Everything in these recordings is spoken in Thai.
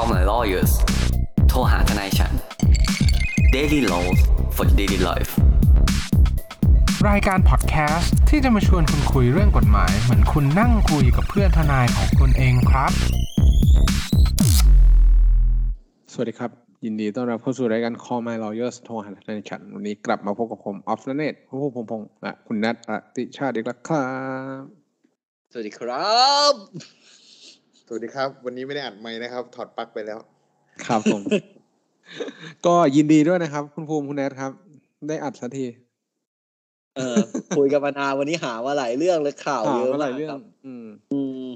Call my lawyers โทรหาทนายฉัน Daily Laws for daily life รายการพอดแคสต์ที่จะมาชวนคุณคุยเรื่องกฎหมาย เหมือนคุณนั่งคุยกับเพื่อนทนายของคุณเองครับ สวัสดีครับ ยินดีต้อนรับเข้าสู่รายการ Call My Lawyers โทรหาทนายฉัน วันนี้กลับมาพบกับผมออฟนเนตผู้พงพงษ์และคุณนัทอติชาติอีกแล้วครับ สวัสดีครับ สวัสดีครับ วันนี้ไม่ได้อัดไม้นะครับ ถอดปลั๊กไปแล้ว ครับผม ก็ยินดีด้วยนะครับ คุณภูมิคุณแนทครับ ได้อัดสักที เออคุยกันมานานวันนี้หามาหลายเรื่องเลยข่าวข่าเยวอะมาหมาลากยเรื่อคงรับอืมอืม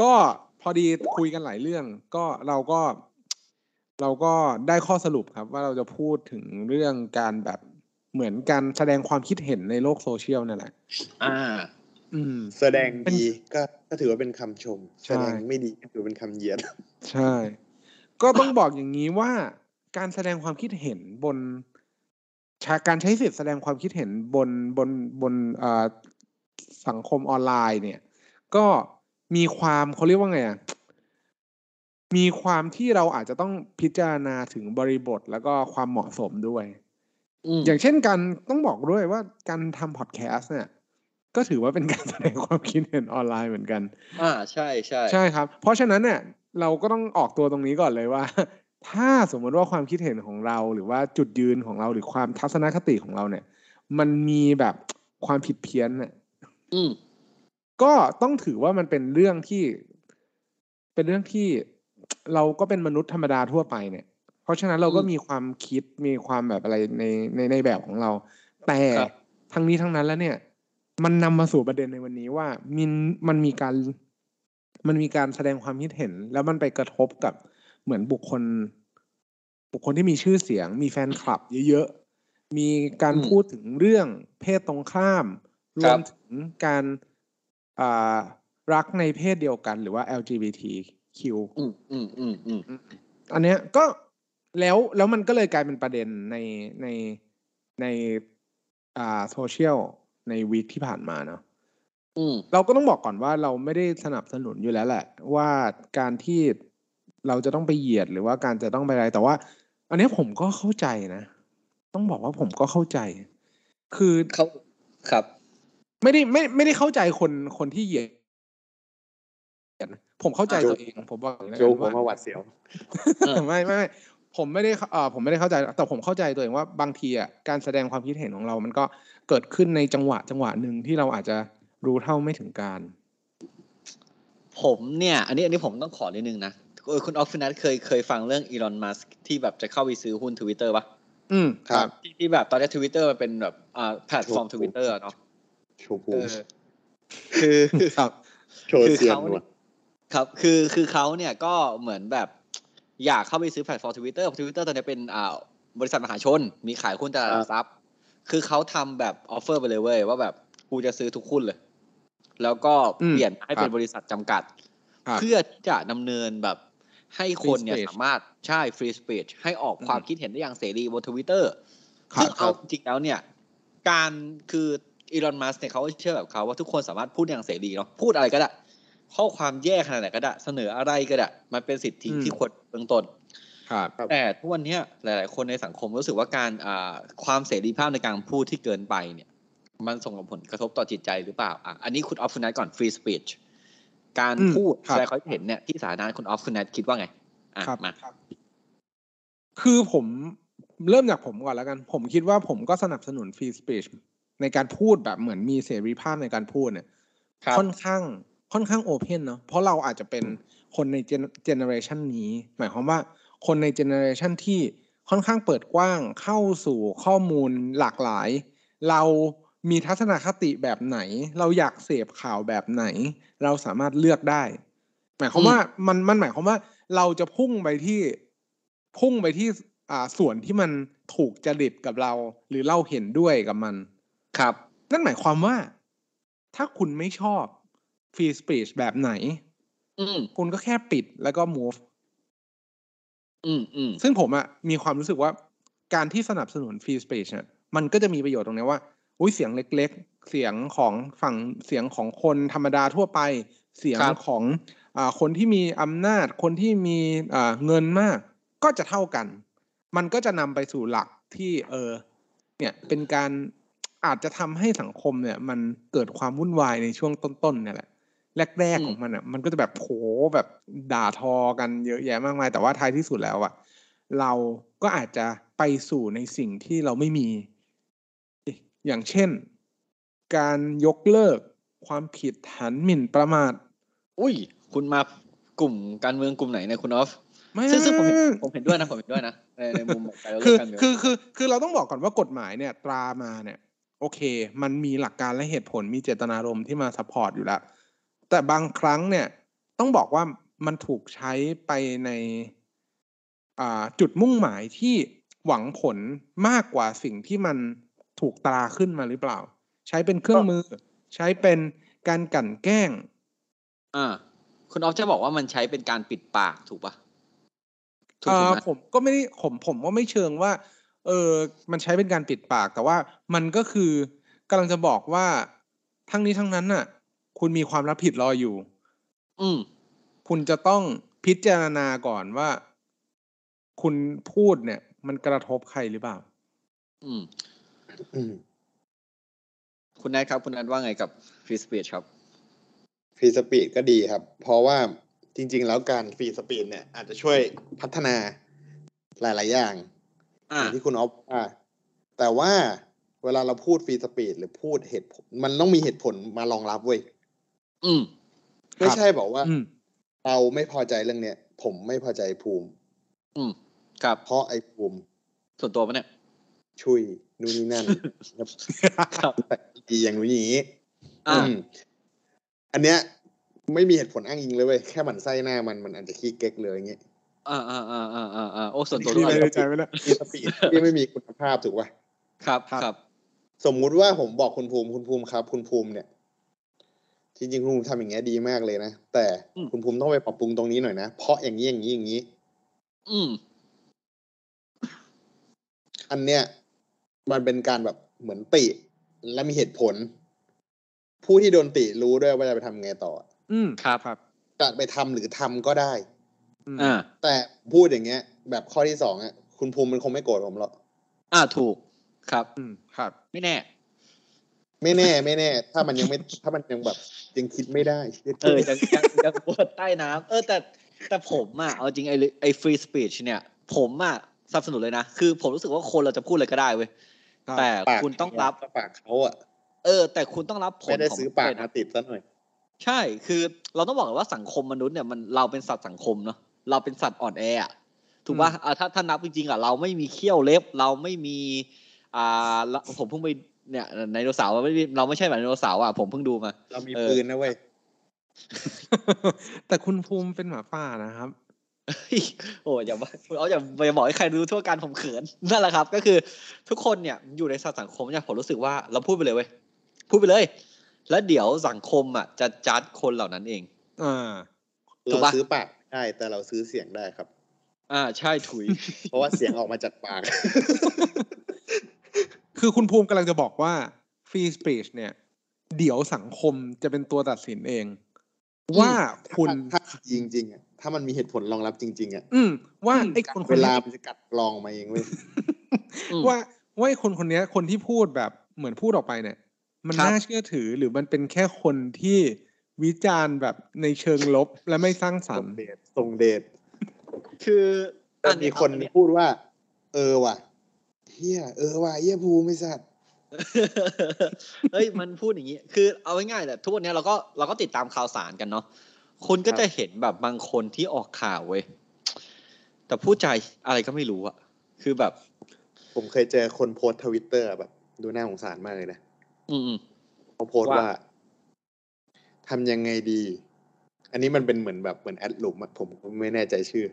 ก็พอดีคุยกันหลายเรื่อง ก็เราก็ เราก็ได้ข้อสรุปครับ ว่าเราจะพูดถึงเรื่องการแบบเหมือนการแสดงความคิดเห็นในโลกโซเชียลนั่นแหละ อ่าอืม แสดงดีก็ก็ถือว่าเป็นคำชมใช่แสดงไม่ดีก็ถือเป็นคำเหยียด ใช่ ก็ต้องบอกอย่างนี้ว่าการแสดงความคิดเห็นบนชาการใช้สิทธิ์แสดงความคิดเห็นบนบนบนเอ่อสังคมออนไลน์เนี่ย ก็มีความเขาเรียกว่าไงอะมีความที่เราอาจจะต้องพิจารณาถึงบริบทแล้วก็ความเหมาะสมด้วยอืมอย่างเช่นการต้องบอกด้วยว่าการทำพอดแคสต์เนี่ย ก็ถือว่าเป็นการแสดงความคิดเห็นออนไลน์เหมือนกัน อ่าใช่ใช่ใช่ครับ เพราะฉะนั้นเนี่ยเราก็ต้องออกตัวตรงนี้ก่อนเลยว่า ถ้าสมมติว่าความคิดเห็นของเรา หรือว่าจุดยืนของเราหรือความทัศนคติของเราเนี่ย มันมีแบบความผิดเพี้ยนเนี่ยอืมก็ต้องถือว่ามันเป็นเรื่องที่ เป็นเรื่องที่เราก็เป็นมนุษย์ธรรมดาทั่วไปเนี่ย เพราะฉะนั้นเราก็อืมมีความคิดมีความแบบอะไรในในในแบบของเรา แต่ครับทั้งนี้ทั้งนั้นแล้วเนี่ย มันนำมาสู่ประเด็นในวันนี้ว่ามันมันมีการมันมีการแสดงความคิดเห็น แล้วมันไปกระทบกับเหมือนบุคคล บุคคลที่มีชื่อเสียง มีแฟนคลับเยอะๆ มีการอืมพูดถึงเรื่องเพศตรงข้ามรควรับมถึงการอ่ารักในเพศเดียวกันหรือว่า LGBTQ อืมอืมอืมอืมอันเนี้ยก็แล้วแล้วมันก็เลยกลายเป็นประเด็นในในในอ่าโซเชียล ในวีคที่ผ่านมาเนาะอืมเราก็ต้องบอกก่อนว่าเราไม่ได้สนับสนุนอยู่แล้วแหละ ว่าการที่เราจะต้องไปเหยียดหรือว่าการจะต้องไปอะไร แต่ว่า อันเนี้ยผมก็เข้าใจนะ ต้องบอกว่าผมก็เข้าใจ คือเขาครับ ไม่ได้ไม่ไม่ได้เข้าใจคนคนที่เหยียดนะผมเข้าใจโจ๊กตัวเองผมบอกอย่างนี้โจแล้วกกันผมมาหวัดเสียวเออไม่ไม่ไม่ ผมไม่ได้เอ่อผมไม่ได้เข้าใจ แต่ผมเข้าใจตัวเองว่าบางทีอะการแสดงความคิดเห็นของเรา มันก็เกิดขึ้นในจังหวะจังหวะหนึ่งที่เราอาจจะรู้เท่าไม่ถึงการ ผมเนี่ย อันนี้อันนี้ผมต้องขอนิดนึงนะเออคุณออฟฟินัทเคยเคยฟังเรื่องอีลอนมัสที่แบบจะเข้าไปซื้อหุ้นทวิตเตอร์ปะอืมครับที่ที่แบบตอนนี้ทวิตเตอร์มันเป็นแบบอ่าแพลตฟอร์มถูทกวิตเตอร์เนาะโชว์ภูเอมิอคือครับโชว์คือเสียงเขาหนเนี่วดยครับ คือคือเขาเนี่ยก็เหมือนแบบ อยากเข้าไปซื้อแพลตฟอร์มทวิตเตอร์ทวิตเตอร์ตอนนี้เป็นอ่าบริษัทมหาชน มีขายหุ้นตลาดหลักทรัพย์ คือเขาทำแบบออฟเฟอร์ไปเลยเว้ยว่าแบบกูจะซื้อทุกหุ้นเลย แล้วก็อืมเปลี่ยนให้เป็ครันบบริษัทจำกัดครับเพื่อที่จะดำเนินแบบให้คนเนี่ย Free speech สามารถใช่ฟรีสเปซให้ออกความอืมคิดเห็นได้อย่างเสรีบนทวิตเตอร์ครับซึ่งเอาครับจริงๆแล้วเนี่ย การคืออีลอนมัสเนี่ยเขาเชื่อแบบเขาว่าทุกคนสามารถพูดอย่างเสรีเนาะพูดอะไรก็ได้ ข้อความแย่ขนาดไหนก็ได้เสนออะไรก็ได้มันเป็นสิทธิอืมที่ควรเบื้องต้นครับครับแต่ทุกวันเนี้ยหลาย ๆ คนในสังคมรู้สึกว่าการอ่าความเสรีภาพในการพูดที่เกินไปเนี่ย มันส่งผลกระทบต่อจิตใจหรือเปล่าอะอันนี้คุณออฟคุณนัทก่อน free speech การอืมพูดครับแสดงความเห็นเนี่ยที่สาธารณะคุณออฟคุณนัทคิดว่าไงอะครับมาคือผมเริ่มจากผมก่อนแล้วกัน ผมคิดว่าผมก็สนับสนุนฟรีส e ป c ในการพูดแบบเหมือนมีเสรีภาพในการพูดเนี่ยครับค่อนข้าง ค่อนข้าง open เนาะเพราะเราอาจจะเป็นคนใน generation นี้ หมายความว่าคนใน generation ที่ค่อนข้างเปิดกว้างเข้าสู่ข้อมูลหลากหลาย เรามีทัศนคติแบบไหน เราอยากเสพข่าวแบบไหน เราสามารถเลือกได้ หมายความว่ามันมันหมายความว่าเราจะพุ่งไปที่พุ่งไปที่อ่าส่วนที่มันถูกจริตกับเรา หรือเราเห็นด้วยกับมัน ครับ นั่นหมายความว่า ถ้าคุณไม่ชอบ ฟรีส e ป c แบบไหน อืมคุณก็แค่ปิดแล้วก็ move อืมอืมซึ่งผมอะมีความรู้สึกว่า การที่สนับสนุนฟรีส e ป c เนี่ยมันก็จะมีประโยชน์ตรงนี้ว่าอุ้ยเสียงเล็ก ๆ เสียงของฝั่งเสียงของคนธรรมดาทั่วไป เสียงครับของอ่าคนที่มีอำนาจคนที่มีอ่าเงินมาก ก็จะเท่ากัน มันก็จะนำไปสู่หลักที่เออเนี่ยเป็นการอาจจะทำให้สังคมเนี่ย มันเกิดความวุ่นวายในช่วงต้นๆเนี่ยแหละ แรกอืมๆของมันอะ มันก็จะแบบโหแบบด่าทอกันเยอะแยะมากมาย แต่ว่าท้ายที่สุดแล้วอะ เราก็อาจจะไปสู่ในสิ่งที่เราไม่มี อย่างเช่น การยกเลิกความผิดฐานหมิ่นประมาท อุ้ย คุณมากลุ่มการเมืองกลุ่มไหนเนี่ยคุณออฟไม่ซึ่งซึ่งผมเห็นผมเห็นด้วยนะผมเห็นด้วยนะในในมุมของคือการเลือกการเมืองคือคือคือเราต้องบอกก่อนว่ากฎหมายเนี่ยตรามาเนี่ย โอเค มันมีหลักการและเหตุผลมีเจตนารมณ์ที่มา support อยู่แล้ว แต่บางครั้งเนี่ยต้องบอกว่ามันถูกใช้ไปในอ่าจุดมุ่งหมายที่หวังผลมากกว่าสิ่งที่มันถูกตราขึ้นมาหรือเปล่า ใช้เป็นเครื่องมือ ใช้เป็นการกลั่นแกล้งอ่าคุณออฟจะบอกว่ามันใช้เป็นการปิดปากถูกปะถูกเอถูกอไหมผมก็ไม่ได้ผมผมก็ไม่เชิงว่า เออมันใช้เป็นการปิดปากแต่ว่ามันก็คือกำลังจะบอกว่าทั้งนี้ทั้งนั้นน่ะ คุณมีความรับผิดรออยู่ อืมคุณจะต้องพิจารณาก่อนว่า คุณพูดเนี่ย มันกระทบใครหรือเปล่า อืม อืมคุณแนทครับ คุณแนทว่าไงกับ free speech ครับ free speech ก็ดีครับ เพราะว่าจริง ๆ แล้วการ free speech เนี่ย อาจจะช่วยพัฒนาหลาย ๆ อย่างอ่าอย่างที่คุณออฟอ่า แต่ว่าเวลาเราพูดฟรีสปีดหรือพูดเหตุผลมันต้องมีเหตุผลมารองรับเว้ย อืมไม่ใช่บอกว่าอืมเราไม่พอใจเรื่องเนี้ยผมไม่พอใจภูมิ อืมครับเพราะไอ้ภูมิ ส่วนตัวปะเนี่ยช่วยนู่นนี่นั่นครับแต่ดีอย่างนู้นอย่างนี้อ่าอืมอันเนี้ย ไม่มีเหตุผลอ้างอิงเลยเว้ยแค่หมันไส้หน้ามันมันอาจจะขี้เก๊กเลยอย่างเงี้ยอ่าอ่าอ่าอ่าอ่าอ่าโอ้ส่วนตัวมีด้อะไรวยในใจไหมเนี่ยมีสปีดที่ไม่มีคุณภาพถูกป่ะครับครับครับ สมมุติว่าผมบอกคุณภูมิคุณภูมิครับ คุณภูมิเนี่ย จริงๆคุณภูมิทำอย่างเงี้ยดีมากเลยนะ แต่อืมคุณภูมิต้องไปปรับปรุงตรงนี้หน่อยนะ เพราะอย่างนี้อย่างนี้อย่างนี้ อืม อันเนี้ยมันเป็นการแบบเหมือนติ และมีเหตุผล ผู้ที่โดนติรู้ด้วยว่าจะไปทำไงต่อ อืมครับครับจะไปทำหรือทำก็ได้อืมอ่าแต่พูดอย่างเงี้ย แบบข้อที่สองอะ คุณภูมิมันคงไม่โกรธผมหรอกอ่าถูกครับ อืมครับ ไม่แน่ ไม่แน่ไม่แน่ ถ้ามันยังไม่ถ้ามันยังแบบยังคิดไม่ได้ เออยังยังยังปวดใต้น้ำเออแต่แต่ผมอะเอาจริงไอ้ไอ้ free speech เนี่ย ผมอะสนับสนุนเลยนะ คือผมรู้สึกว่าคนเราจะพูดอะไรก็ได้เว้ยครับแต่ปากคุณต้องรับปากเขาอะเออ แต่คุณต้องรับผลไม่ได้ของซื้อมันปากด้วยมานะติดซะหน่อย ใช่คือเราต้องบอกกันว่าสังคมมนุษย์เนี่ยมันเราเป็นสัตว์สังคมเนาะเราเป็นสัตว์อ่อนแออะถูกป่ะอะถ้าถ้านับจริงๆอะเราไม่มีเขี้ยวเล็บ เราไม่มี อ่าละผมเพิ่งไป เนี่ยไดโนเสาร์อะไม่มีเราไม่ใช่แบบไดโนเสาร์อะผมเพิ่งดูมา เรามีเออปืนนะเว้ย แต่คุณภูมิเป็นหมาป่านะครับเฮ้ยโอ้ยอย่ามาเอาอย่าอย่าบอกให้ใครรู้ทั่วการผมเขินนั่นแหละครับ ก็คือทุกคนเนี่ยอยู่ในสังคมเนี่ยผมรู้สึกว่าเราพูดไปเลยเว้ยพูดไปเลย แล้วเดี๋ยวสังคมอะจะจัดคนเหล่านั้นเองอ่าถูกเราปะซื้อปากได้แต่เราซื้อเสียงได้ครับ อ่าใช่ถุย เพราะว่าเสียงออกมาจากปาก คือคุณภูมิกำลังจะบอกว่า free speech เนี่ย เดี๋ยวสังคมจะเป็นตัวตัดสินเอง ว่าคุณถ้าถ้าจริงๆอะถ้ามันมีเหตุผลรองรับจริง ๆอะอืม ว่าไอ้คนคเวนลานี้มันจะกัดกรองมาเองเว้ยอืมว่าว่าไอ้คนคนเนี้ยคนที่พูดแบบเหมือนพูดออกไปเนี่ย มันครับน่าเชื่อถือหรือมันเป็นแค่คนที่วิจารณ์แบบในเชิงลบและไม่สร้างสรส่รงค์เดชส่งเดชคือแต่อัมีคนอัพูดว่า เออว่ะ เฮียเออว่ะเฮียภูมิไม่สัตว์เฮ้ยมันพูดอย่างนี้ คือเอาง่ายๆแหละทุกวันนี้เราก็เราก็ติดตามข่าวสารกันเนาะคุณก็จะเห็นแบบบางคนที่ออกข่าวเว้ยแต่พูดใจอะไรก็ไม่รู้อะคือแบบ ผมเคยเจอคนโพสต์ทวิตเตอร์แบบ ดูน่าสงสารมากเลยนะอืมเขาโพสต์ว่าว่าทำยังไงดี อันนี้มันเป็นเหมือนแบบเหมือนแอดลุมอะผมไม่แน่ใจชื่อ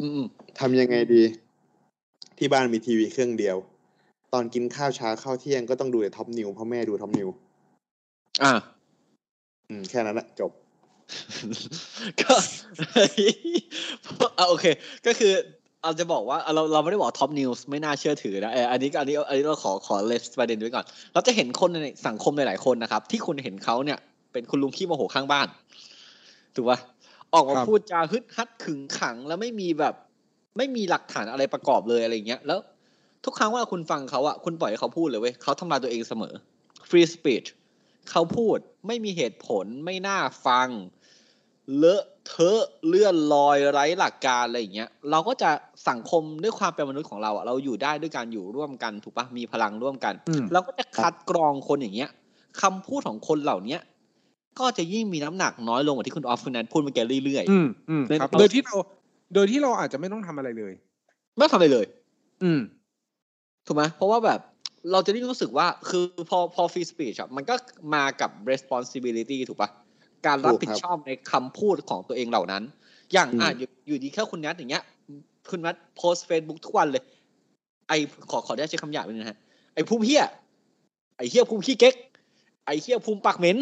อืมอืมทำยังไงดี ที่บ้านมีทีวีเครื่องเดียว ตอนกินข้าวเช้าข้าวเที่ยงก็ต้องดูแต่ Top News เพราะแม่ดู Top Newsอ่าอืมแค่นั้นแหละจบก็เอาโอเค ก็คือเอาจะบอกว่าเราเราไม่ได้บอกท็อปนิวส์ไม่น่าเชื่อถือนะเอออันนี้อันนี้อันนี้เราขอขอเลสประเด็นไว้ก่อน เราจะเห็นคนในสังคมหลายๆคนนะครับ ที่คุณเห็นเขาเนี่ย เป็นคุณลุงขี้โมโหข้างบ้านถูกปะออกมาครับพูดจาฮึดฮัดขึงขัง แล้วไม่มีแบบ ไม่มีหลักฐานอะไรประกอบเลยอะไรเงี้ย แล้วทุกครั้งว่าคุณฟังเขาอะคุณปล่อยให้เขาพูดเลยเว้ยเขาทำลายตัวเองเสมอ free speech เขาพูดไม่มีเหตุผลไม่น่าฟัง เลอะเทอะเลื่อนลอยไร้หลักการอะไรอย่างเงี้ยเราก็จะสังคมด้วยความเป็นมนุษย์ของเราอะเราอยู่ได้ด้วยการอยู่ร่วมกันถูกปะมีพลังร่วมกันอืมเราก็จะคัดกรองคนอย่างเงี้ยคำพูดของคนเหล่าเนี้ยก็จะยิ่งมีน้ำหนักน้อยลงกว่าที่คุณออฟคุณแนนพูดเมื่อกี้เรื่อยอืมอืมเล่นครับเอาโดยที่เรา โดยที่เราอาจจะไม่ต้องทำอะไรเลยๆไม่ต้องทำอะไรเลย อืม ถูกไหมเพราะว่าแบบเราจะได้รู้สึกว่าคือพอพอ free speech อะมันก็มากับ responsibility ถูกปะการรับผิดชอบในคำพูดของตัวเองเหล่านั้น อย่างอะอืมอยู่อยู่ดีแค่คุณนัทอย่างเงี้ย คุณนัทโพสเฟซบุ๊กทุกวันเลย ไอขอขอได้ใช้คำหยาบนิดนึงนะฮะไอภูมิเฮียไอเฮียภูมิขี้เก๊ก ไอเฮียภูมิปากเหม็น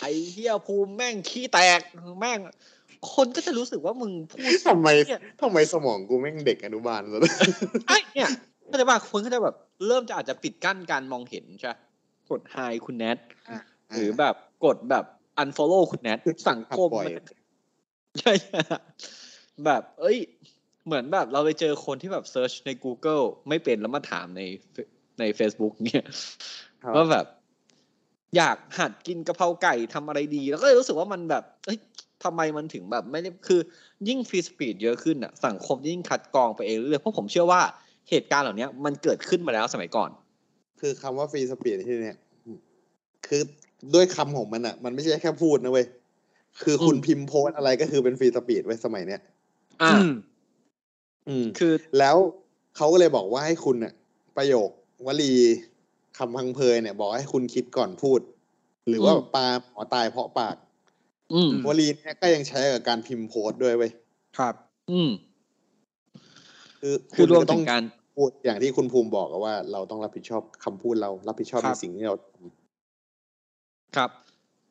ไอเฮียภูมิแม่งขี้แตก แม่ง คนก็จะรู้สึกว่ามึงพูดทำไมเนี่ยทำไมสมองกูแม่งเด็กอนุบาลซะไอ้เนี่ยเข้าใจป่ะคนก็จะแบบ เริ่มจะอาจจะปิดกั้นการมองเห็นใช่ปะกดไฮคุณแนทหรือแบบกดแบบ unfollow คุณแนทสังคมปล่อยมันใช่ๆแบบ เอ้ย เหมือนแบบเราไปเจอคนที่แบบเซิร์ชใน Google ไม่เป็นแล้วมาถามในใน Facebook เนี่ยครับว่าแบบ อยากหัดกินกะเพราไก่ทำอะไรดี แล้วก็เลยรู้สึกว่ามันแบบเอ้ย ทำไมมันถึงแบบไม่ได้คือยิ่ง free speech เยอะขึ้นอะสังคมยิ่งคัดกรองไปเองเรื่อยๆเพราะผมเชื่อว่าเหตุการณ์เหล่านี้มันเกิดขึ้นมาแล้วสมัยก่อน คือคำว่า free speech ที่เนี่ยคือด้วยคำของมันอะ มันไม่ใช่แค่พูดนะเว้ยคือคุณอืมพิมพ์โพสต์อะไรก็คือเป็น free speech เว้ยสมัยเนี้ยอ่าอืมอืมคือแล้วเขาก็เลยบอกว่าให้คุณน่ะประโยควลีคำพังเพยเนี่ย บอกให้คุณคิดก่อนพูด หรือว่าอืมปลาหมอตายเพราะปากอืม วลีเนี่ยก็ยังใช้กับการพิมพ์โพสต์ด้วยเว้ยครับ อืม คือคือรวมณก็ถึต้องงการพูดอย่างที่คุณภูมิบอกอะว่า เราต้องรับผิดชอบคำพูดเรา รับผิดชอบครัในบสิ่งที่เราทครับ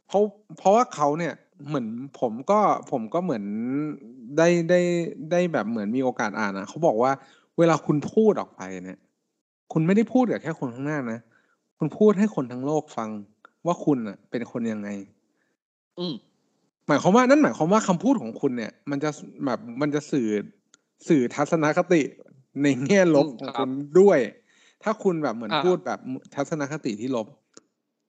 เพราะเพราะว่าเขาเนี่ยเหมือนผมก็ผมก็เหมือนได้ได้ได้แบบเหมือนมีโอกาสอ่านนะเขาบอกว่าเวลาคุณพูดออกไปเนี่ย คุณไม่ได้พูดกับแค่คนข้างหน้านะคุณพูดให้คนทั้งโลกฟังว่าคุณอะ เป็นคนยังไง อืม หมายความว่านั่นหมายความว่าคำพูดของคุณเนี่ย มันจะแบบมันจะสื่อสื่อทัศนคติในแง่ลบอืมของครัคุบณด้วย ถ้าคุณแบบเหมือนอ่าพูดแบบทัศนคติที่ลบ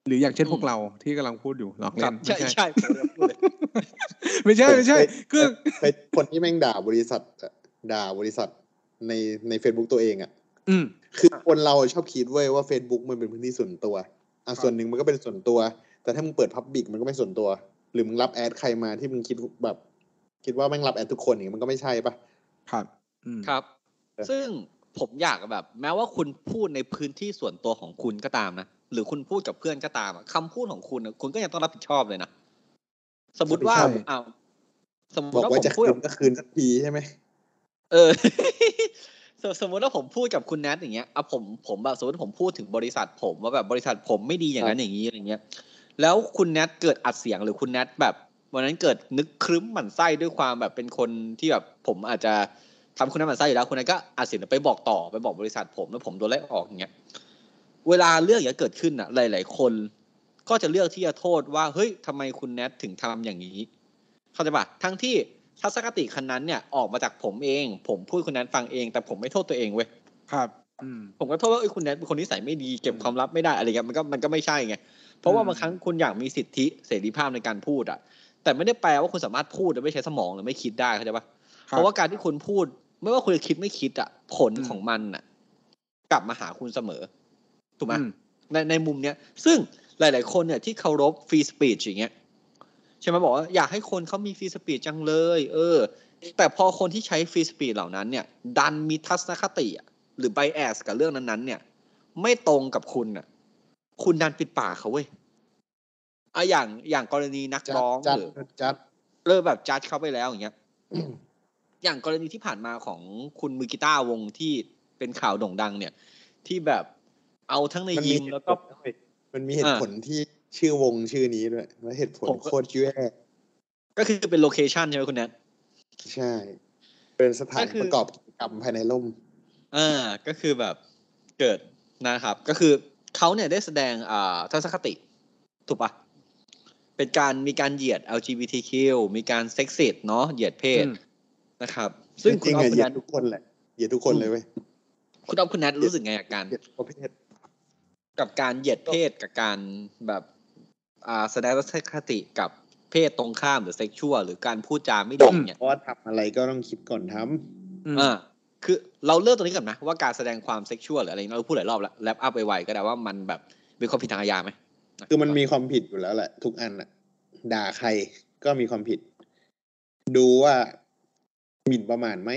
หรืออย่างเช่นอืมพวกเราที่กำลังพูดอยู่หลอกคเล่รับนใช่ไม่ใช่ผมจะพูดเลยไม่ใช่ไม่ใช่ำคือเคยคนที่แม่งด่าบริษัทอะด่าบริษัทในใน Facebook ตัวเองอะอืมคือคนเราชอบคิดเว้ยว่า Facebook มันเป็นพื้นที่ส่วนตัว อะครับส่วนหนึ่งมันก็เป็นส่วนตัว แต่ถ้ามึงเปิดพับบิกมันก็ไม่ส่วนตัว หรือมึงรับแอดใครมาที่มึงคิดแบบ คิดว่าแม่งรับแอดทุกคนอย่างเงี้ยมันก็ไม่ใช่ปะครับอืมครับเออซึ่งผมอยากแบบ แม้ว่าคุณพูดในพื้นที่ส่วนตัวของคุณก็ตามนะหรือคุณพูดกับเพื่อนก็ตามอะคำพูดของคุณอะคุณก็ยังต้องรับผิดชอบเลยนะสมมติว่าใช่อ้าวสมมบอติกว่าว่าผมจะพูดคืกับนก็คืนสักทีใช่ไหมเออสมสมมติว่าผมพูดกับคุณแนทอย่างเงี้ยอะผมผมแบบสมมติผมพูดถึงบริษัทผมว่าแบบบริษัทผมไม่ดีอย่างนั้นอย่างนี้อะไรเงี้ย แล้วคุณแนทเกิดอัดเสียงหรือคุณแนทแบบวันนั้นเกิดนึกครึ้มหมั่นไส้ด้วยความแบบเป็นคนที่แบบผมอาจจะทำคุณแนทหมั่นไส้อยู่แล้วคุณแนทก็อัดเสียงไปบอกต่อไปบอกบริษัทผมแล้วผมโดนไล่ออกอย่างเงี้ยเวลาเรื่องอย่างเงี้ยเกิดขึ้นอะ หลาย ๆ คน ก็จะเลือกที่จะโทษว่าเฮ้ยทำไมคุณแนทถึงทำอย่างนี้ เข้าใจปะทั้งที่ทัศนคติคันนั้นเนี่ยออกมาจากผมเอง ผมพูดคุณแนทฟังเอง แต่ผมไม่โทษตัวเองเว้ยครับ อืมผมก็โทษว่าเอ้ยคุณแนทเป็นคนนิสัยไม่ดีเก็บความลับไม่ได้อะไรเงี้ยมันก็มันก็ไม่ใช่ไง เพราะว่าอืมบางครั้งคุณอยากมีสิทธิเสรีภาพในการพูดอะ แต่ไม่ได้แปลว่าคุณสามารถพูดโดยไม่ใช้สมองหรือไม่คิดได้เข้าใจปะคเพบราะว่าการที่คุณพูด ไม่ว่าคุณจะคิดไม่คิดอะผลอืมของมันอะ กลับมาหาคุณเสมอถูกไหมอืมในในมุมเนี้ย ซึ่งหลาย ๆ คนเนี่ยที่เคารพ free speech อย่างเงี้ยใช่ไหมบอกว่าอยากให้คนเขามี free speech จังเลย เออ แต่พอคนที่ใช้ free speech เหล่านั้นเนี่ย ดันมีทัศนคติอะหรือ bias กับเรื่องนั้นๆ เนี่ย ไม่ตรงกับคุณอะ คุณดันปิดปากเขาเว้ยอะอย่างอย่างกรณีนักจัดร้องจัดหรือจัดเริ่มแบบจัดเขาไปแล้วอย่างเงี้ยอย่างกรณีที่ผ่านมาของคุณมือกีตาร์วงที่เป็นข่าวโด่งดัง เนี่ย ที่แบบเอาทั้งในมันยิมีมเหแล้วตุก็ผลด้วยมันมีเหตุอ่าผลที่ชื่อวงชื่อนี้ด้วยและเหตุผลผมก็โคตรแย่ก็คือเป็นโลเคชันใช่ไหมคุณแนทใช่ เป็นสถานก็คือประกอบกิจกรรมภายในร่มอ่าก็คือแบบเกิดนะครับ ก็คือ เขาเนี่ยได้แสดงอ่าทัศนคติ ถูกปะเป็นการมีการเหยียด LGBTQ มีการเซ็กซิสเนาะเหยียดเพศอืมนะครับ ซึ่งจริงๆอะคุณเหยียดทุกคนแหละเหยียดทุกคนเลยเว้ยคุณออฟคุณแนนรู้สึกไงกับการเหยียดประเภทกับการเหยียดเพศกับการแบบอ่าแสดงทัศนคติกับเพศตรงข้ามหรือ sexual หรือการพูดจาไม่ดีเนี่ยเพราะว่าทำอะไรก็ต้องคิดก่อนทำอืมอ่า คือเราเลือกตรงนี้ก่อนนะว่าการแสดงความ sexual หรืออะไรเราพูดหลายรอบแล้ว wrap up ไวๆก็ได้ว่ามันแบบเป็นความผิดทางอาญาไหมคือมันมีความผิดอยู่แล้วแหละทุกอันอะด่าใครก็มีความผิด ดูว่าหมิ่นประมาทไหม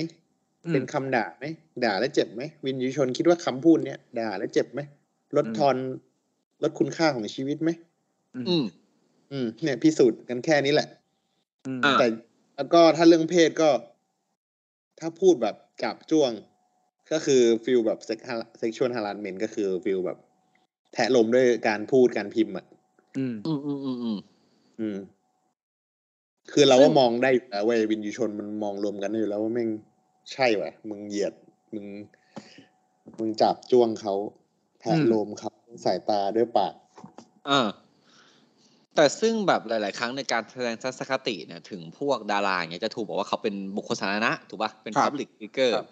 อืมเป็นคำด่าไหมด่าแล้วเจ็บไหมวินยูชนคิดว่าคำพูดเนี้ยด่าแล้วเจ็บไหมลดอืมทอนลดคุณค่าของชีวิตไหมอืม อืม เนี่ยพิสูจน์กันแค่นี้แหละอืมอ่าแต่แล้วก็ถ้าเรื่องเพศก็ ถ้าพูดแบบ จับจ้วงก็คือฟิลแบบเซ็กเซ็กชวลฮาร์ s เมนก็คือ feel แบบ แทะโลมด้วยการพูดการพิมพ์อะอืมอืมอืมอืมอืมอืมคือเราซึ่ว่ามองได้อยู่แล้วเว้ยวิญญูชนมันมองรวมกันได้อยู่แล้วว่าแม่งใช่ว่ะมึงเหยียดมึง มึงจับจ้วงเขาแทะอืมโลมเขาสายตาด้วยปากอ่า แต่ซึ่งแบบหลาย ๆ ครั้งในการแสดงทัศนคติเนี่ยถึงพวกดาราอย่างเงี้ยจะถูกบอกว่าเขาเป็นบุคคลสาธารณะถูกป่ะ เป็นครับ public figure ครับ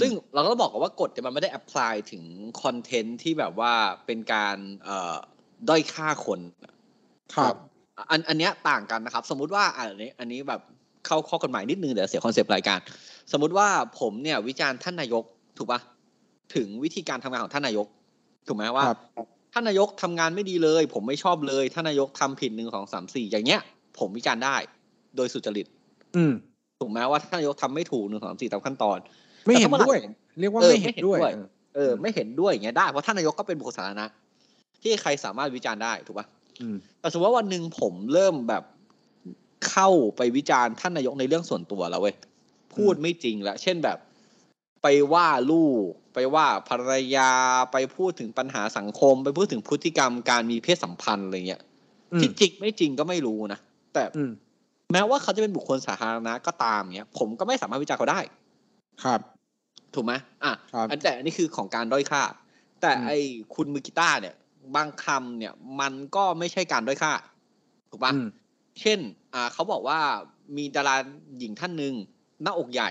ซึ่งเราก็ต้องบอกกันว่ากฎเนี่ยมันไม่ได้ apply ถึงคอนเทนต์ที่แบบว่าเป็นการเอ่อด้อยค่าคน ครับ อันอันเนี้ยต่างกันนะครับ สมมุติว่าอันนี้อันนี้แบบเข้าข้อกฎหมายนิดนึงเดี๋ยวเสียคอนเซปต์รายการ สมมุติว่าผมเนี่ยวิจารณ์ท่านนายกถูกปะถึงวิธีการทำงานของท่านนายก ถูกไหมว่าครับ ท่านนายกทำงานไม่ดีเลย ผมไม่ชอบเลยท่านนายกทำผิดหนึ่งสองสามสี่อย่างเงี้ย ผมวิจารณ์ได้ โดยสุจริต อืมถูกไหมว่าท่านนายกทำไม่ถูกหนึ่งสองสามสี่ตามขั้นตอน ไม่เห็นแต่ถ้าเมื่อไหร่ด้วย เรียกว่าเออไม่เห็นด้วยไม่เห็นด้วย เออ ไม่เห็นด้วยอย่างเงี้ยได้เพราะท่านนายกก็เป็นบุคคลสาธารณะที่ใครสามารถวิจารณ์ได้ถูกปะอืมแต่สมมติว่าวันหนึ่งผมเริ่มแบบเข้าไปวิจารณ์ท่านนายกในเรื่องส่วนตัวแล้วเว้ยพูดไม่จริงแล้วเช่นแบบ ไปว่าลูก ไปว่าภรรยาไปพูดถึงปัญหาสังคม ไปพูดถึงพฤติกรรมการมีเพศสัมพันธ์อะไรเงี้ยอืมที่จริงไม่จริงก็ไม่รู้นะแต่อืมแม้ว่าเขาจะเป็นบุคคลสาธารณะก็ตามเนี้ย ผมก็ไม่สามารถวิจารณ์เขาได้ ครับ ถูกไหมอะครับอันแต่อันนี้คือของการด้อยค่า แต่อืมไอ้คุณมือกีตาร์เนี่ย บางคำเนี่ย มันก็ไม่ใช่การด้อยค่า ถูกปะอืมเช่น อ่าเขาบอกว่ามีดาราหญิงท่านหนึ่งหน้าอกใหญ่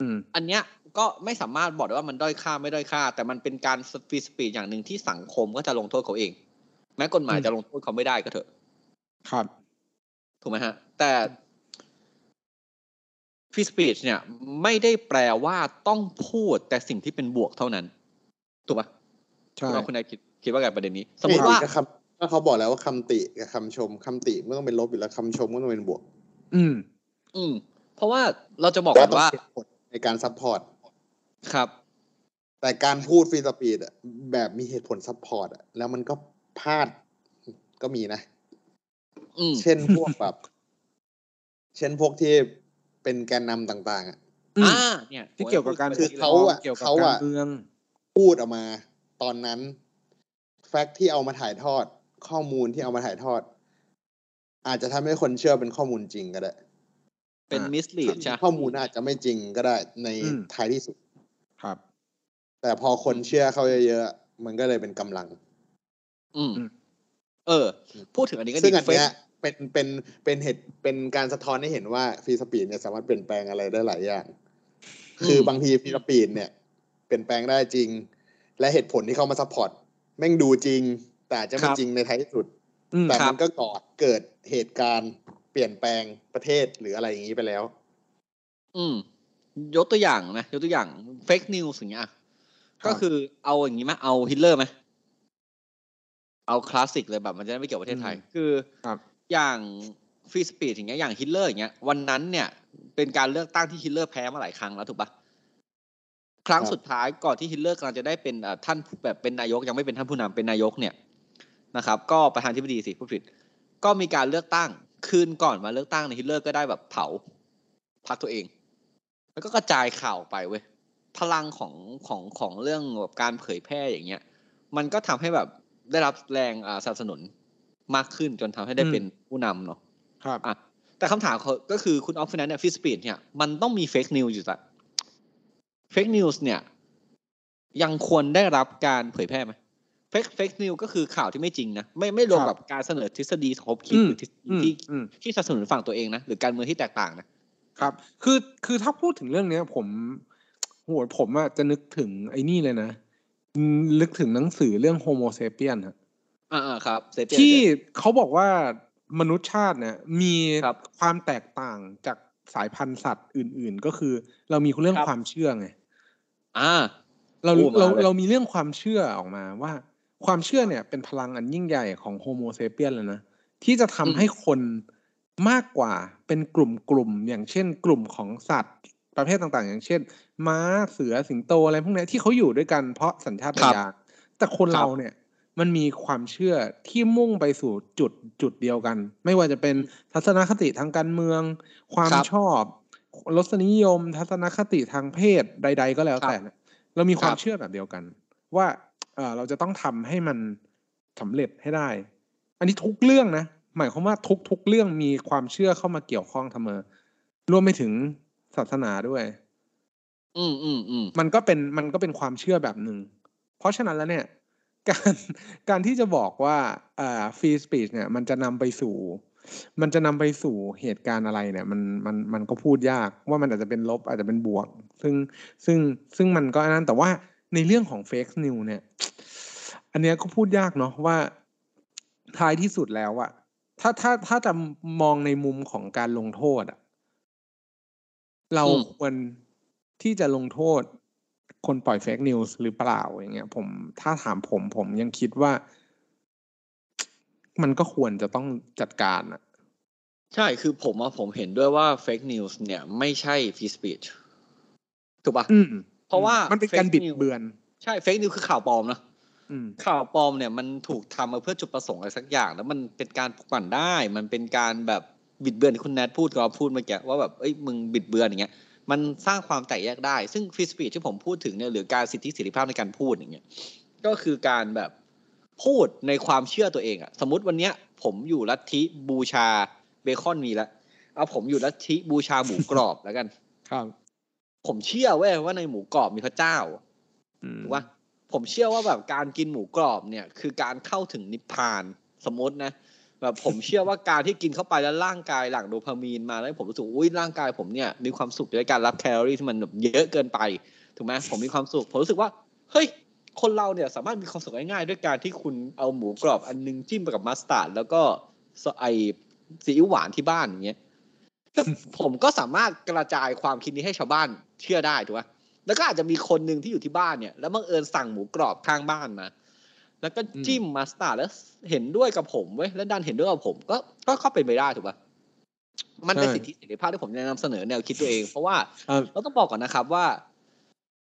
อืมอันเนี้ยก็ไม่สามารถบอกได้ว่ามันด้อยค่าไม่ด้อยค่า แต่มันเป็นการfree speech อย่างหนึ่งที่สังคมก็จะลงโทษเขาเอง แม้กฎหมายอืมจะลงโทษเขาไม่ได้ก็เถอะ ครับ ถูกไหมฮะ แต่ free speech เนี่ย ไม่ได้แปลว่าต้องพูดแต่สิ่งที่เป็นบวกเท่านั้น ถูกปะใช่ถูกปะคุณแนนคิดคิดว่าไงประเด็นนี้ สมมติว่าก็คำก็เขาบอกแล้วว่าคำติกับคำชมคำติไม่ต้องเป็นลบอยู่แล้วคำชมก็ต้องเป็นบวก อืม อืม เพราะว่าเราจะบอกแต่กันว่าต้องเหตุผล ในการ supportครับ แต่การพูด free speech อะแบบมีเหตุผล support อะแล้วมันก็พลาดก็มีนะอืมเช่นพวกแบบ เช่นพวกที่เป็นแกนนำต่าง ๆอะอืมอ่าเนี่ย ที่เกี่ยวกับการคือเขาอะเกี่ยวกับเขาการอะเมืองพูดออกมา ตอนนั้น fact ที่เอามาถ่ายทอด ข้อมูลที่เอามาถ่ายทอด อาจจะทำให้คนเชื่อเป็นข้อมูลจริงก็ได้ เป็นอ่า mislead ใช่ข้อมูลอาจจะไม่จริงก็ได้ในอืมท้ายที่สุด ครับ แต่พอคนเชื่อเขาเยอะๆ มันก็เลยเป็นกำลังอืมอืม เออ พูดถึงอันนี้ก็ซึ่ดีงอันเฟเนี้ซยเป็นเป็นเป็นเหตุเป็นการสะท้อนให้เห็นว่า free speech เนี่ยสามารถเปลี่ยนแปลงอะไรได้หลายอย่าง คือบางที free speech เนี่ย เปลี่ยนแปลงได้จริง และเหตุผลที่เขามา support แม่งดูจริง แต่อาจจะไม่จริงในท้ายที่สุดอืมแต่ครัมันก็ก่อเกิดเหตุการณ์ เปลี่ยนแปลงประเทศหรืออะไรอย่างนี้ไปแล้ว อืม ยกตัวอย่างนะยกตัวอย่าง fake news อย่างเงี้ยอะก็คือเอาอย่างนี้ไหมเอาฮิตเลอร์ไหมเอาคลาสสิกเลยแบบ มันจะได้ไม่เกี่ยวกับประเทศไทยอืมคือครับอย่าง free speech อย่างเงี้ยอย่างฮิตเลอร์อย่างเงี้ยวันนั้นเนี่ย เป็นการเลือกตั้งที่ฮิตเลอร์แพ้มาหลายครั้งแล้วถูกปะครั้งครับสุดท้ายก่อนที่ฮิตเลอร์กำลังจะได้เป็นเอ่อท่านแบบเป็นนายกยังไม่เป็นท่านผู้นำเป็นนายกเนี่ยนะครับ ก็ประธานธิบดีสิผู้ผิด ก็มีการเลือกตั้ง คืนก่อนมาเลือกตั้งนายฮิตเลอร์ก็ได้แบบเผาพรรคตัวเอง แล้วก็กระจายข่าวไปเว้ยพลังของของของเรื่องแบบการเผยแพร่อย่างเงี้ย มันก็ทำให้แบบได้รับแรงอ่าสนับสนุนมากขึ้นจนทำให้ได้อืมเป็นผู้นำเนาะครับอะแต่คำถามเขาก็คือคุณออฟฟินเนี่ย free speech เนี่ยมันต้องมี fake news อยู่แต่fake news เนี่ย ยังควรได้รับการเผยแพร่ไหม fake fake news ก็คือข่าวที่ไม่จริงนะไม่ไม่รวมครับกับการเสนอทฤษฎีสมคบคิดอืมหรือทฤษฎีอืมที่อืมที่สนับสนุนฝั่งตัวเองนะหรือการเมืองที่แตกต่างนะครับ คือคือถ้าพูดถึงเรื่องเนี้ย ผมโหผมอะจะนึกถึงไอ้นี่เลยนะอืมนึกถึงหนังสือเรื่อง Homo Sapiens ฮะอ่าๆครับ Sapiens ที่เขาบอกว่ามนุษยชาติเนี่ยมีครับความแตกต่างจากสายพันธุ์สัตว์อื่น ๆ ก็คือ เรามีเรื่องครับความเชื่อไงอ่าเราโอ้มาเราเลยเรามีเรื่องความเชื่อออกมาว่า ความเชื่อเนี่ยเป็นพลังอันยิ่งใหญ่ของโฮโมเซเปียนเลยนะที่จะทำให้คนมากกว่าเป็นกลุ่มกลุ่มๆอย่างเช่น กลุ่มของสัตว์ประเภทต่างๆ อย่างเช่น ม้าเสือสิงโตอะไรพวกนี้ที่เขาอยู่ด้วยกันเพราะสัญชาตญาณแต่คนครเราเนี่ยมันมีความเชื่อที่มุ่งไปสู่จุดจุดเดียวกัน ไม่ว่าจะเป็นทัศนคติทางการเมือง ความชอบรสนิยม ทัศนคติทางเพศใด ๆ ก็แล้วแต่เรามีความเชื่อแบบเดียวกัน ว่า เออเราจะต้องทำให้มันสำเร็จให้ได้ อันนี้ทุกเรื่องนะ หมายความว่าทุกทุกเรื่องมีความเชื่อเข้ามาเกี่ยวข้องเสมอรวมไปถึงศาสนาด้วย อืมอืมอืมมันก็เป็นมันก็เป็นความเชื่อแบบหนึ่ง เพราะฉะนั้นแล้วเนี่ย การการที่จะบอกว่าอ่าฟรีสปีชเนี่ย มันจะนำไปสู่มันจะนำไปสู่เหตุการณ์อะไรเนี่ย มันมันมันก็พูดยากว่ามันอาจจะเป็นลบอาจจะเป็นบวก ซึ่งซึ่งซึ่งมันก็อันนั้นแต่ว่า ในเรื่องของเฟกนิวเนี่ย อันเนี้ยก็พูดยากเนาะว่าท้ายที่สุดแล้วอะถ้าถ้าถ้าจะมองในมุมของการลงโทษอะเราอืมควรที่จะลงโทษคนปล่อย fake news หรือเปล่าอย่างเงี้ย ผมถ้าถามผมผมยังคิดว่า มันก็ควรจะต้องจัดการอะใช่คือผมอะผมเห็นด้วยว่า fake news เนี่ย ไม่ใช่ free speech ถูกปะอืม เพราะว่ามันเป็นการ fake บิด news เบือน ใช่ fake news คือข่าวปลอมนะอืมข่าวปลอมเนี่ยมันถูกทำมาเพื่อจุดประสงค์อะไรสักอย่าง แล้วมันเป็นการปลุกปั่นได้ มันเป็นการแบบบิดเบือนที่คุณแนทพูดก็พูดเมื่อกี้ว่าแบบเอ้ยมึงบิดเบือนอย่างเงี้ยมันสร้างความแตกแยกได้ ซึ่งฟรีสปีชที่ผมพูดถึงเนี่ยหรือการสิทธิเสรีภาพในการพูดอย่างเงี้ยก็คือการแบบพูดในความเชื่อตัวเองอะสมมติวันเนี้ย ผมอยู่ลัทธิบูชาเบคอนมีแล้วเอาผมอยู่ลัทธิบูชาหมูกรอบแล้วกัน ครับ ผมเชื่อเว้ยว่าในหมูกรอบมีพระเจ้าอืมถูกปะผมเชื่อว่าแบบการกินหมูกรอบเนี่ย คือการเข้าถึงนิพพานสมมตินะแบบผมเชื่อว่าการที่กินเข้าไปแล้วร่างกายหลั่งโดพามีนมาแล้วผมรู้สึกอุ้ยร่างกายผมเนี่ยมีความสุขในการรับแคลอรี่ที่มันแบบเยอะเกินไปถูกไหมผมมีความสุขผมรู้สึกว่าเฮ้ยคนเราเนี่ยสามารถมีความสุขง่ายๆด้วยการที่คุณเอาหมูกรอบอันนึงจิ้มไปกับมัสตาร์ดแล้วก็ไอซีอิ๊วหวานที่บ้านอย่างเงี้ย ผมก็สามารถกระจายความคิดนี้ให้ชาวบ้านเชื่อได้ถูกปะแล้วก็อาจจะมีคนหนึ่งที่อยู่ที่บ้านเนี่ย แล้วบังเอิญสั่งหมูกรอบข้างบ้านมา แล้วก็จิ้มมัสตาร์ดแล้วเห็นด้วยกับผมเว้ย แล้วดันเห็นด้วยกับผม ก็ก็เข้าเป็นไปได้ถูกปะมันเป็นใช่สิทธิเสรีภาพที่ผมจะนำเสนอแนวคิดตัวเอง เพราะว่าเอ่อเราต้องบอกก่อนนะครับว่า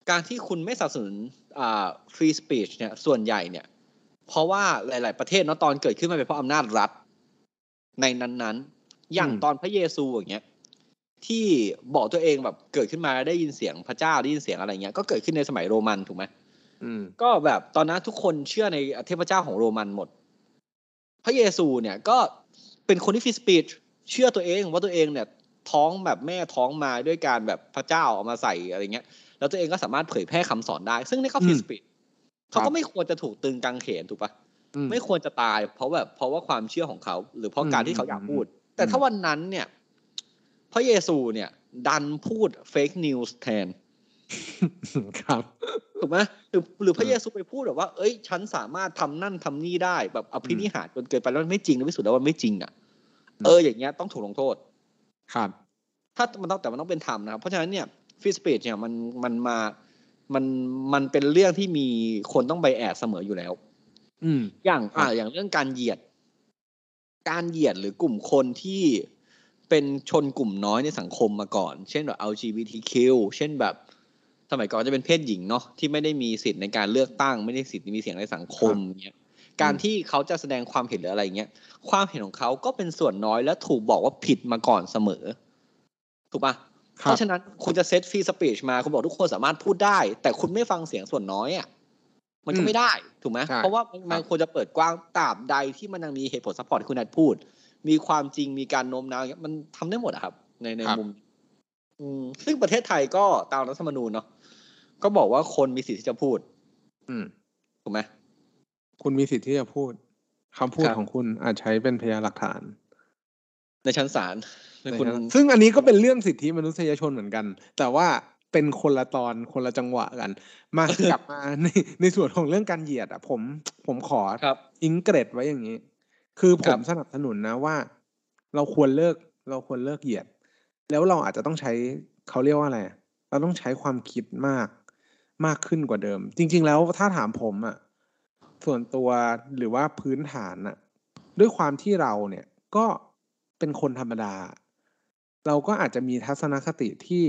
การที่คุณไม่สนับสนุนอ่าฟรีสปีชเนี่ย ส่วนใหญ่เนี่ย เพราะว่าหลาย ๆ ประเทศเนาะตอนเกิดขึ้นมาเป็นเพราะอำนาจรัฐในนั้นๆ อย่างอืมตอนพระเยซูอย่างเงี้ยที่บอกตัวเองแบบเกิดขึ้นมาได้ยินเสียงพระเจ้าได้ยินเสียงอะไรเงี้ยก็เกิดขึ้นในสมัยโรมันถูกไหมอืมก็แบบตอนนั้นทุกคนเชื่อในเทพเจ้าของโรมันหมด พระเยซูเนี่ยก็เป็นคนที่ฟรีสปีชเชื่อตัวเองว่าตัวเองเนี่ย ท้องแบบแม่ท้องมาด้วยการแบบพระเจ้าเอามาใส่อะไรเงี้ย แล้วตัวเองก็สามารถเผยแพร่คำสอนได้ ซึ่งนี่ก็ฟรีสปีชเขาครัก็บไม่ควรจะถูกตึงกังเขนถูกปะอืมไม่ควรจะตาย เพราะแบบเพราะว่าความเชื่อของเขา หรือเพราะการที่เขาอยากพูด แต่ถ้าวันนั้นเนี่ย พระเยซูเนี่ย ดันพูด fake news แทน ครับถูกไหมหรือหรือพระเยซูไปพูดแบบว่า เอ้ย ฉันสามารถทำนั่นทำนี่ได้แบบอภินิหารจนเกินไปแล้วมันไม่จริงแล้วพิสูจน์แล้วว่ามันไม่จริงอะอืมเอออย่างเงี้ยต้องถูกลงโทษ ครับ ถ้ามันต้องแต่มันต้องเป็นธรรมนะครับ เพราะฉะนั้นเนี่ย free speech เนี่ยมันมันมามันมันเป็นเรื่องที่มีคนต้องไป add เสมออยู่แล้ว อืมอย่างครับอ่าอย่างเรื่องการเหยียด การเหยียดหรือกลุ่มคนที่เป็นชนกลุ่มน้อยในสังคมมาก่อน เช่นแบบ LGBTQ เช่นแบบสมัยก่อนจะเป็นเพศหญิงเนาะที่ไม่ได้มีสิทธิ์ในการเลือกตั้ง ไม่ได้สิทธิ์มีเสียงในสังคมเงี้ยการที่เขาจะแสดงความเห็นหรืออะไรเงี้ยความเห็นของเขาก็เป็นส่วนน้อยและถูกบอกว่าผิดมาก่อนเสมอ ถูกปะคเพรับราะฉะนั้นคุณจะเซตฟรีสปีชมาคุณบอกทุกคนสามารถพูดได้ แต่คุณไม่ฟังเสียงส่วนน้อยอะ มันก็อืมไม่ได้ถูกไหมใช่เพราะว่ามันมันควรจะเปิดกว้างตราบใดที่มันยังมีเหตุผล support ที่คุณนัทพูด มีความจริงมีการโน้มน้าวอย่างเงี้ยมันทำได้หมดอะครับ ในในครับมุมอืมซึ่งประเทศไทยก็ตามรัฐธรรมนูญเนาะก็บอกว่าคนมีสิทธิ์ที่จะพูด อืมถูกไหมคุณมีสิทธิ์ที่จะพูดคำพูดครับของคุณอาจใช้เป็นพยานหลักฐาน ในชั้นศาลในคุณนะครับซึ่งอันนี้ก็เป็นเรื่องสิทธิมนุษยชนเหมือนกัน แต่ว่า เป็นคนละตอนคนละจังหวะกัน มากลับมาในในส่วนของเรื่องการเหยียดอะ ผมผมขอครับอิงเกรดไว้อย่างนี้ คือผครัมบสนับสนุนนะว่า เราควรเลิก เราควรเลิกเหยียด แล้วเราอาจจะต้องใช้เขาเรียกว่าอะไรอะเราต้องใช้ความคิดมากมากขึ้นกว่าเดิม จริง ๆ แล้วถ้าถามผมอะส่วนตัวหรือว่าพื้นฐานอะ ด้วยความที่เราเนี่ยก็เป็นคนธรรมดา เราก็อาจจะมีทัศนคติที่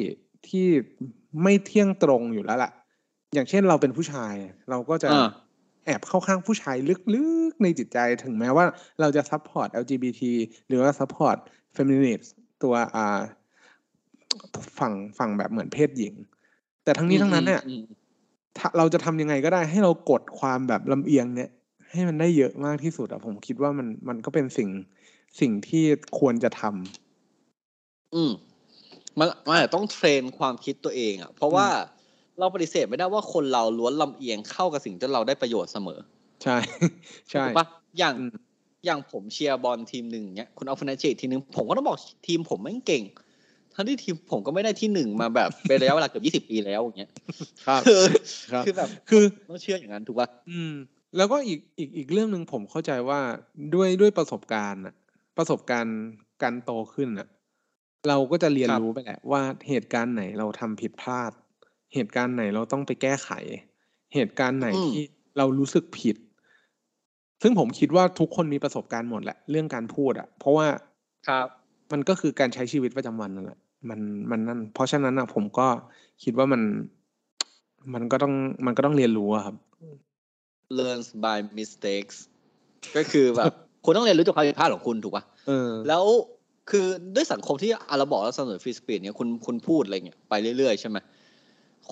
ที่ไม่เที่ยงตรงอยู่แล้วล่ะ อย่างเช่นเราเป็นผู้ชาย เราก็จะอ่าแอบเข้าข้างผู้ชายลึกๆในจิตใจถึงแม้ว่าเราจะซัพพอร์ต LGBT หรือว่า support feminist ตัวอ่าฝั่งฝั่งแบบเหมือนเพศหญิง แต่ทั้งนี้ทั้งนั้นเนี่ยอืมถ้าเราจะทำยังไงก็ได้ให้เรากดความแบบลำเอียงเนี่ย ให้มันได้เยอะมากที่สุดอะผมคิดว่ามันมันก็เป็นสิ่งสิ่งที่ควรจะทำอืม มันมันอาจจะต้องเทรนความคิดตัวเองอะ เพราะว่าเราปฏิเสธไม่ได้ว่าคนเราล้วนลำเอียงเข้ากับสิ่งที่เราได้ประโยชน์เสมอ ใช่ ใช่ถูกปะอย่างอืมอย่างผมเชียร์บอลทีมหนึ่งเนี้ยคุณเอาฟนาเจทีมหนึ่งผมก็ต้องบอกทีมผมไม่งเก่ง ทั้งที่ทีมผมก็ไม่ได้ที่หนึ่งมาแบบเป็นระยะเวลาเกือบยี่สิบปีแล้วอย่างเงี้ยครับคือครับคือแบบคือต้องเชื่ออย่างนั้นถูกปะอืม แล้วก็อีกอีกอีกเรื่องหนึ่งผมเข้าใจว่าด้วยด้วยประสบการณ์อะประสบการณ์การโตขึ้นอะ เราก็จะเรียนรู้ไปแหละว่าเหตุการณ์ไหนเราทำผิดพลาด เหตุการณ์ไหนเราต้องไปแก้ไข เหตุการณ์ไหนที่เรารู้สึกผิด ซึ่งผมคิดว่าทุกคนมีประสบการณ์หมดแหละเรื่องการพูดอะเพราะว่าครับ มันก็คือการใช้ชีวิตประจำวันนั่นแหละมันมันนั่นเพราะฉะนั้นอะผมก็คิดว่ามัน มันก็ต้องมันก็ต้องเรียนรู้อะครับ learns by mistakes ก็คือแบบคุณต้องเรียนรู้จากความผิดพลาดของคุณถูกปะเออแล้ว คือด้วยสังคมที่อะเราบอกเราเสนอฟรีสปีดเนี่ยคุณคุณพูดอะไรเงี้ยไปเรื่อยๆใช่ไหม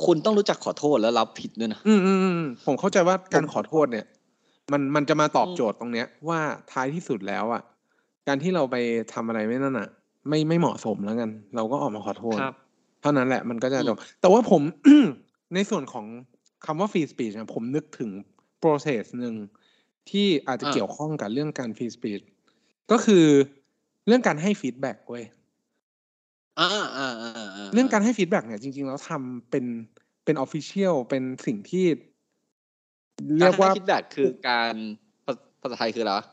คุณต้องรู้จักขอโทษแล้วรับผิดด้วยนะอืมอืมอืมผมเข้าใจว่าการขอโทษเนี่ย มันมันจะมาตอบอืมโจทย์ตรงเนี้ย ว่าท้ายที่สุดแล้วอะ การที่เราไปทำอะไรไม่นั่นอะ ไม่ไม่เหมาะสมแล้วกัน เราก็ออกมาขอโทษครับเท่านั้นแหละมันก็จะอืมจบแต่ว่าผมในส่วนของคำว่า free speech เนี่ยผมนึกถึง process หนึ่งที่อาจจะเกี่ยวข้องกับเรื่องการ free speech ก็คือ เรื่องการให้ feedback เว้ยอ่าอ่าอ่าอ่าเรื่องการให้ feedback เนี่ยจริง ๆ แล้วทำเป็นเป็น official เป็นสิ่งที่ เรียกว่าคิดแบบคือการภาภาษาไทยคืออะไรวะ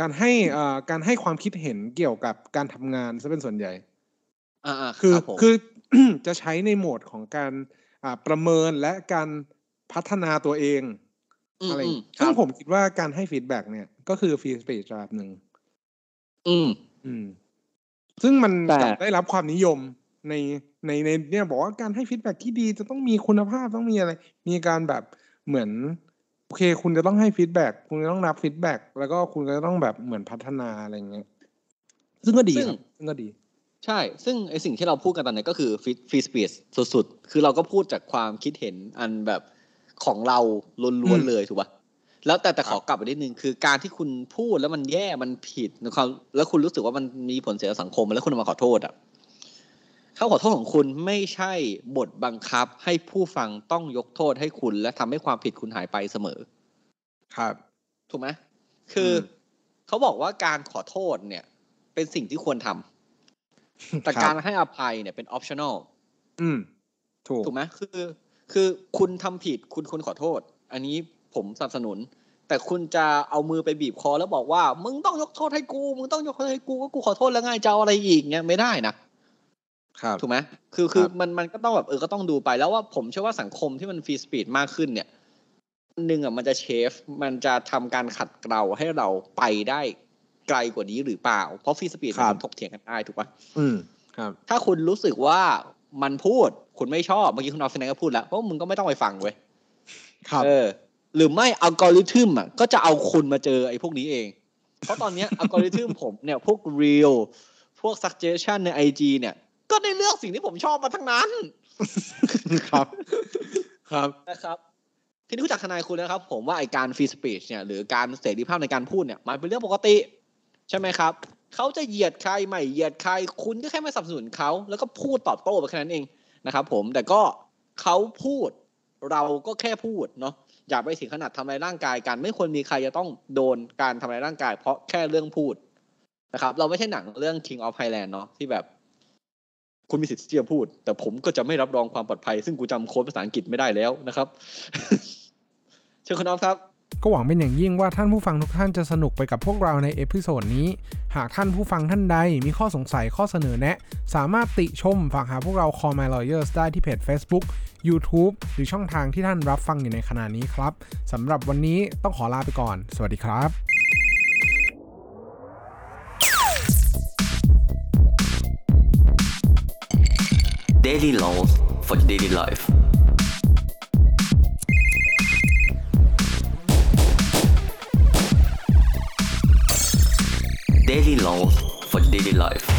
การให้เอ่อการให้ความคิดเห็นเกี่ยวกับการทำงานซะเป็นส่วนใหญ่อ่าอ่าคือรับผมคือจะใช้ในโหมดของการอ่าประเมินและการพัฒนาตัวเองมอะไรอืมซึ่งครับผมคิดว่าการให้ feedback เนี่ย ก็คือ feedback แบบหนึ่ง อืม อืม ซึ่งมันแต่กลับได้รับความนิยมในในในเนี่ยบอกว่าการให้ feedback ที่ดีจะต้องมีคุณภาพต้องมีอะไร มีการแบบเหมือนโอเค คุณจะต้องให้ feedback คุณจะต้องรับ feedback แล้วก็คุณก็จะต้องแบบเหมือนพัฒนาอะไรเงี้ย ซึ่งก็ดีครับซึ่งก็ดี ใช่ ซึ่งไอสิ่งที่เราพูดกันตอนนี้ก็คือ free free speech สุดๆ คือเราก็พูดจากความคิดเห็นอันแบบของเราล้วนอืมๆเลยถูกปะ แล้วแต่แต่ขอกลับไปนิดนึงคือการที่คุณพูดแล้วมันแย่มันผิดในความแล้วคุณรู้สึกว่ามันมีผลเสียต่อสังคมแล้วคุณเอามาขอโทษอะคำขอโทษของคุณไม่ใช่บทบังคับให้ผู้ฟังต้องยกโทษให้คุณ และทำให้ความผิดคุณหายไปเสมอ ครับ ถูกไหมคืออมเขาบอกว่าการขอโทษเนี่ย เป็นสิ่งที่ควรทำแต่ครับการให้อภัยเนี่ยเป็น optional อืม ถูกถูกไหมคือ คือคุณทำผิดคุณควรขอโทษ อันนี้ ผมสนับสนุน แต่คุณจะเอามือไปบีบคอแล้วบอกว่า มึงต้องยกโทษให้กู มึงต้องยกโทษให้กูก็กูขอโทษแล้วไงจะเอาอะไรอีกเนี่ยไม่ได้นะครับถูกไหมคือคือครับมันมันก็ต้องแบบเออก็ต้องดูไปแล้วว่าผมเชื่อว่าสังคมที่มัน free speech มากขึ้นเนี่ยอันหนึ่งอะมันจะ shape มันจะทำการขัดเกลาให้เราไปได้ไกลกว่านี้หรือเปล่า เพราะ free speech ครับมันถกเถียงกันได้ถูกปะอืมครับ ถ้าคุณรู้สึกว่ามันพูด คุณไม่ชอบ เมื่อกี้คุณออฟฟินก็พูดแล้วเพราะมึงก็ไม่ต้องไปฟังเว้ยครับเออ หรือไม่อัลกอริทึมอะก็จะเอาคุณมาเจอไอ้พวกนี้เอง เพราะตอนเนี้ยอัลกอริทึมผมเนี่ยพวก real พวก suggestion ใน IG เนี่ย ก็ได้เลือกสิ่งที่ผมชอบมาทั้งนั้น ครับ ครับนะครับ ที่รู้จักทนายคุณนะครับ ผมว่าไอการ free speech เนี่ยหรือการเสรีภาพในการพูดเนี่ยมันเป็นเรื่องปกติ ใช่ไหมครับ เขาจะเหยียดใครไม่เหยียดใคร คุณก็แค่ไม่สนับสนุนเขาแล้วก็พูดตอบโต้ไปแค่นั้นเองนะครับผมแต่ก็เขาพูด เราก็แค่พูดเนาะอย่าไปถึงขนาดทำร้ายร่างกายกัน ไม่ควรมีใครจะต้องโดนการทำร้ายร่างกาย เพราะแค่เรื่องพูดนะครับ เราไม่ใช่หนังเรื่อง King of Thailand เนาะที่แบบ คุณมีสิทธิ์ที่จะพูด แต่ผมก็จะไม่รับรองความปลอดภัย ซึ่งกูจำ quote ภาษาอังกฤษไม่ได้แล้วนะครับ เชิญคุณน้องครับก็หวังเป็นอย่างยิ่งว่าท่านผู้ฟังทุกท่านจะสนุกไปกับพวกเราใน episode นี้ หากท่านผู้ฟังท่านใดมีข้อสงสัยข้อเสนอแนะ สามารถติชมฝากหาพวกเรา Call My Lawyers ได้ที่เพจ Facebook YouTube หรือช่องทางที่ท่านรับฟังอยู่ในขณะนี้ครับสำหรับวันนี้ต้องขอลาไปก่อน สวัสดีครับ Daily Laws for Daily Life Daily Laws for Daily Life